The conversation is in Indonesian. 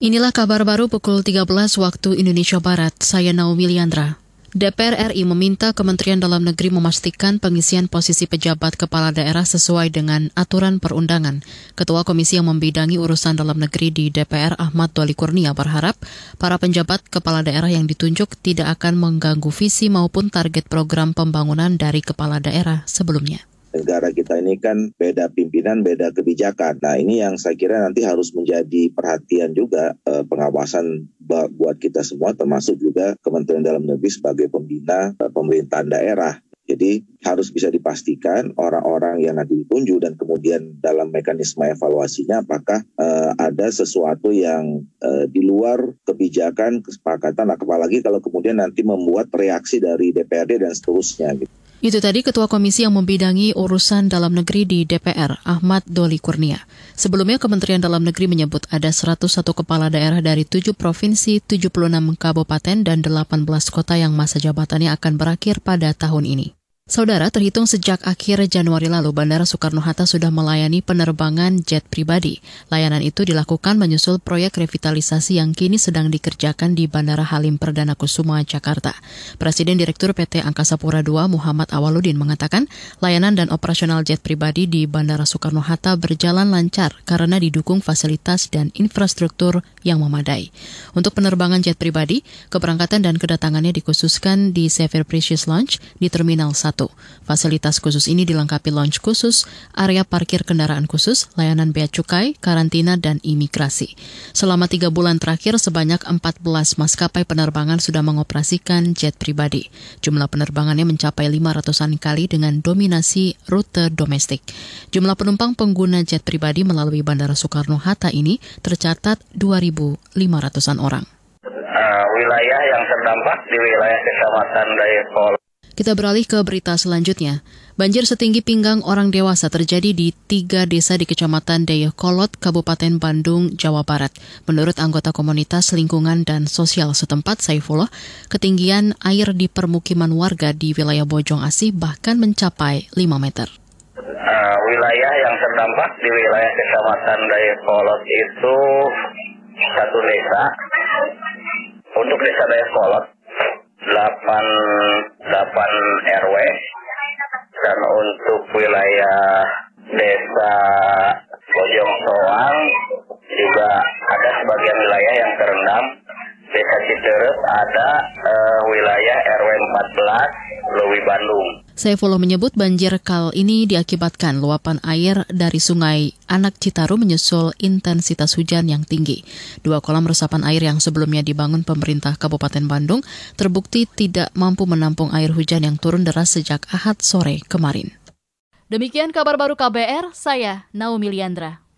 Inilah kabar baru pukul 13 waktu Indonesia Barat. Saya Naomi Liandra. DPR RI meminta Kementerian Dalam Negeri memastikan pengisian posisi pejabat kepala daerah sesuai dengan aturan perundangan. Ketua Komisi yang membidangi urusan dalam negeri di DPR Ahmad Doli Kurnia berharap para penjabat kepala daerah yang ditunjuk tidak akan mengganggu visi maupun target program pembangunan dari kepala daerah sebelumnya negara kita ini kan beda pimpinan, beda kebijakan. Nah ini yang saya kira nanti harus menjadi perhatian juga eh, pengawasan buat kita semua, termasuk juga Kementerian Dalam Negeri sebagai pembina eh, pemerintahan daerah. Jadi harus bisa dipastikan orang-orang yang nanti ditunjuk dan kemudian dalam mekanisme evaluasinya apakah uh, ada sesuatu yang uh, di luar kebijakan kesepakatan, apalagi kalau kemudian nanti membuat reaksi dari DPRD dan seterusnya. Gitu. Itu tadi Ketua Komisi yang membidangi urusan dalam negeri di DPR, Ahmad Doli Kurnia. Sebelumnya Kementerian Dalam Negeri menyebut ada 101 kepala daerah dari 7 provinsi, 76 kabupaten, dan 18 kota yang masa jabatannya akan berakhir pada tahun ini. Saudara, terhitung sejak akhir Januari lalu, Bandara Soekarno-Hatta sudah melayani penerbangan jet pribadi. Layanan itu dilakukan menyusul proyek revitalisasi yang kini sedang dikerjakan di Bandara Halim Perdana Kusuma, Jakarta. Presiden Direktur PT Angkasa Pura II Muhammad Awaludin mengatakan, layanan dan operasional jet pribadi di Bandara Soekarno-Hatta berjalan lancar karena didukung fasilitas dan infrastruktur yang memadai. Untuk penerbangan jet pribadi, keberangkatan dan kedatangannya dikhususkan di Sever Precious Lounge di Terminal 1. Fasilitas khusus ini dilengkapi launch khusus, area parkir kendaraan khusus, layanan bea cukai, karantina, dan imigrasi. Selama tiga bulan terakhir, sebanyak 14 maskapai penerbangan sudah mengoperasikan jet pribadi. Jumlah penerbangannya mencapai 500-an kali dengan dominasi rute domestik. Jumlah penumpang pengguna jet pribadi melalui Bandara Soekarno-Hatta ini tercatat 2.500-an orang. Uh, wilayah yang terdampak di wilayah Kecamatan Dayapol kita beralih ke berita selanjutnya. Banjir setinggi pinggang orang dewasa terjadi di tiga desa di Kecamatan Dayakolot, Kabupaten Bandung, Jawa Barat. Menurut anggota komunitas lingkungan dan sosial setempat, Saifullah, ketinggian air di permukiman warga di wilayah Bojong Asih bahkan mencapai 5 meter. Uh, wilayah yang terdampak di wilayah Kecamatan Dayakolot itu satu desa. Untuk desa Dayakolot, 8 8 RW dan untuk wilayah desa Bojong Soang juga ada sebagian wilayah yang terendam. Desa Citerep ada uh, wilayah RW 14 Lewi Bandung. Saifullah menyebut banjir kal ini diakibatkan luapan air dari sungai Anak Citarum menyusul intensitas hujan yang tinggi. Dua kolam resapan air yang sebelumnya dibangun pemerintah Kabupaten Bandung terbukti tidak mampu menampung air hujan yang turun deras sejak Ahad sore kemarin. Demikian kabar baru KBR, saya Naomi Liandra.